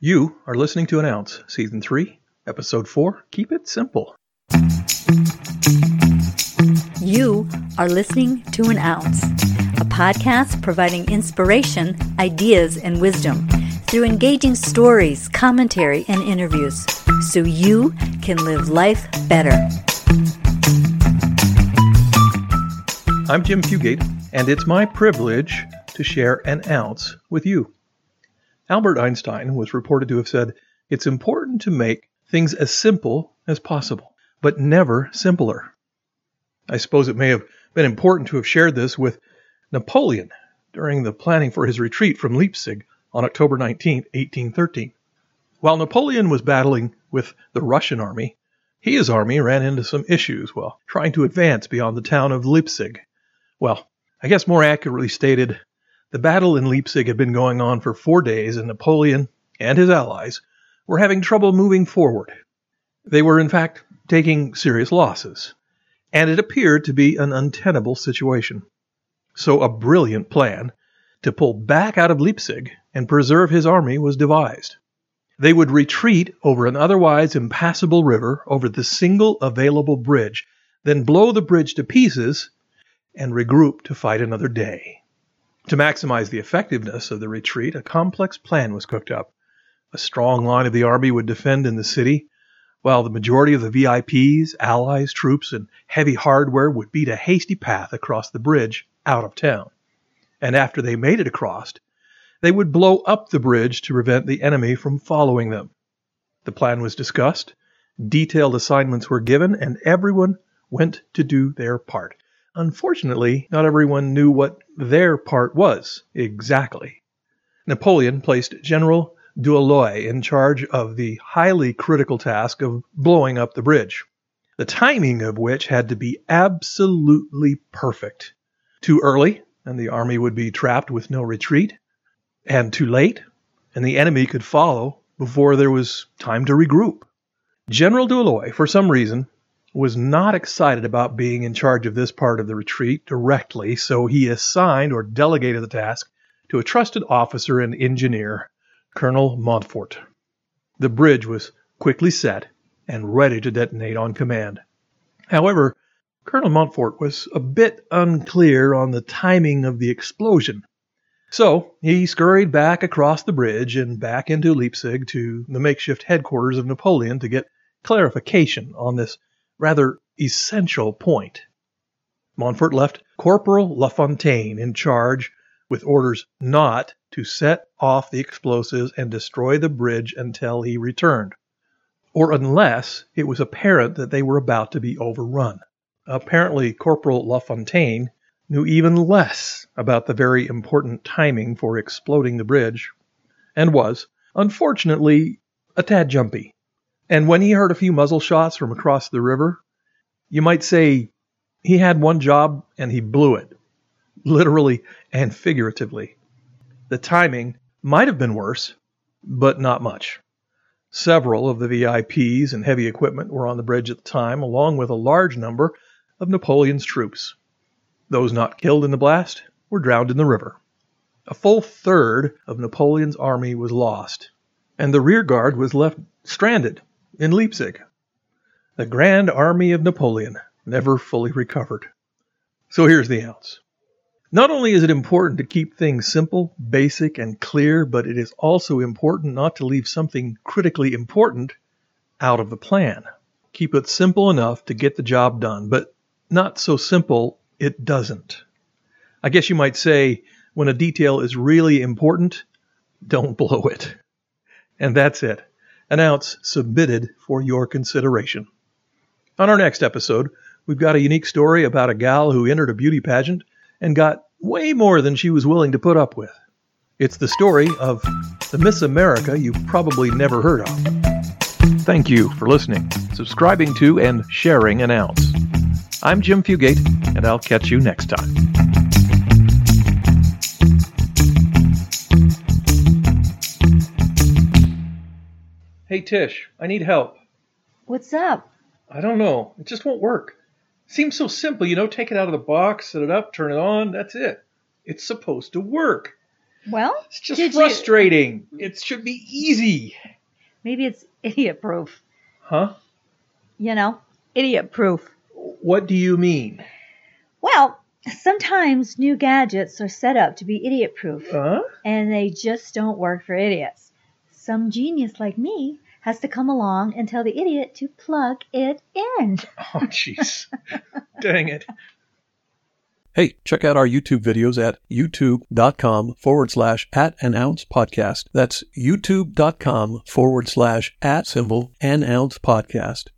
You are listening to An Ounce, Season 3, Episode 4 Keep It Simple. You are listening to An Ounce, a podcast providing inspiration, ideas, and wisdom through engaging stories, commentary, and interviews so you can live life better. I'm Jim Fugate, and it's my privilege to share an ounce with you. Albert Einstein was reported to have said, It's important to make things as simple as possible, but never simpler. I suppose it may have been important to have shared this with Napoleon during the planning for his retreat from Leipzig on October 19, 1813. While Napoleon was battling with the Russian army, his army ran into some issues while trying to advance beyond the town of Leipzig. Well, I guess more accurately stated, the battle in Leipzig had been going on for four days, and Napoleon and his allies were having trouble moving forward. They were, in fact, taking serious losses, and it appeared to be an untenable situation. So a brilliant plan to pull back out of Leipzig and preserve his army was devised. They would retreat over an otherwise impassable river over the single available bridge, then blow the bridge to pieces and regroup to fight another day. To maximize the effectiveness of the retreat, a complex plan was cooked up. A strong line of the army would defend in the city, while the majority of the VIPs, allies, troops, and heavy hardware would beat a hasty path across the bridge out of town. And after they made it across, they would blow up the bridge to prevent the enemy from following them. The plan was discussed, detailed assignments were given, and everyone went to do their part. Unfortunately, not everyone knew what their part was exactly. Napoleon placed General Dulauloy in charge of the highly critical task of blowing up the bridge, the timing of which had to be absolutely perfect. Too early, and the army would be trapped with no retreat, and too late, and the enemy could follow before there was time to regroup. General Dulauloy, for some reason, was not excited about being in charge of this part of the retreat directly, so he assigned or delegated the task to a trusted officer and engineer, Colonel Montfort. The bridge was quickly set and ready to detonate on command. However, Colonel Montfort was a bit unclear on the timing of the explosion. So he scurried back across the bridge and back into Leipzig to the makeshift headquarters of Napoleon to get clarification on this rather essential point. Montfort left Corporal Lafontaine in charge with orders not to set off the explosives and destroy the bridge until he returned, or unless it was apparent that they were about to be overrun. Apparently, Corporal Lafontaine knew even less about the very important timing for exploding the bridge, and was, unfortunately, a tad jumpy. And when he heard a few muzzle shots from across the river, you might say he had one job and he blew it, literally and figuratively. The timing might have been worse, but not much. Several of the VIPs and heavy equipment were on the bridge at the time, along with a large number of Napoleon's troops. Those not killed in the blast were drowned in the river. A full third of Napoleon's army was lost, and the rear guard was left stranded in Leipzig. The Grand Army of Napoleon never fully recovered. So here's the ounce. Not only is it important to keep things simple, basic, and clear, but it is also important not to leave something critically important out of the plan. Keep it simple enough to get the job done, but not so simple it doesn't. I guess you might say when a detail is really important, don't blow it. And that's it an ounce submitted for your consideration. On our next episode, we've got a unique story about a gal who entered a beauty pageant and got way more than she was willing to put up with. It's the story of the Miss America you've probably never heard of. Thank you for listening, subscribing to, and sharing an ounce. I'm Jim Fugate, and I'll catch you next time. Hey Tish, I need help. What's up? I don't know. It just won't work. Seems so simple, you know, take it out of the box, set it up, turn it on, that's it. It's supposed to work. Well, It's just did you- frustrating. It should be easy. maybe it's idiot proof. Huh? You know, idiot proof. What do you mean? Well, sometimes new gadgets are set up to be idiot proof, Huh? and they just don't work for idiots. Some genius like me has to come along and tell the idiot to plug it in. Oh, jeez. Dang it. Hey, check out our YouTube videos at youtube.com forward slash at an ounce podcast. That's youtube.com forward slash at symbol an ounce podcast.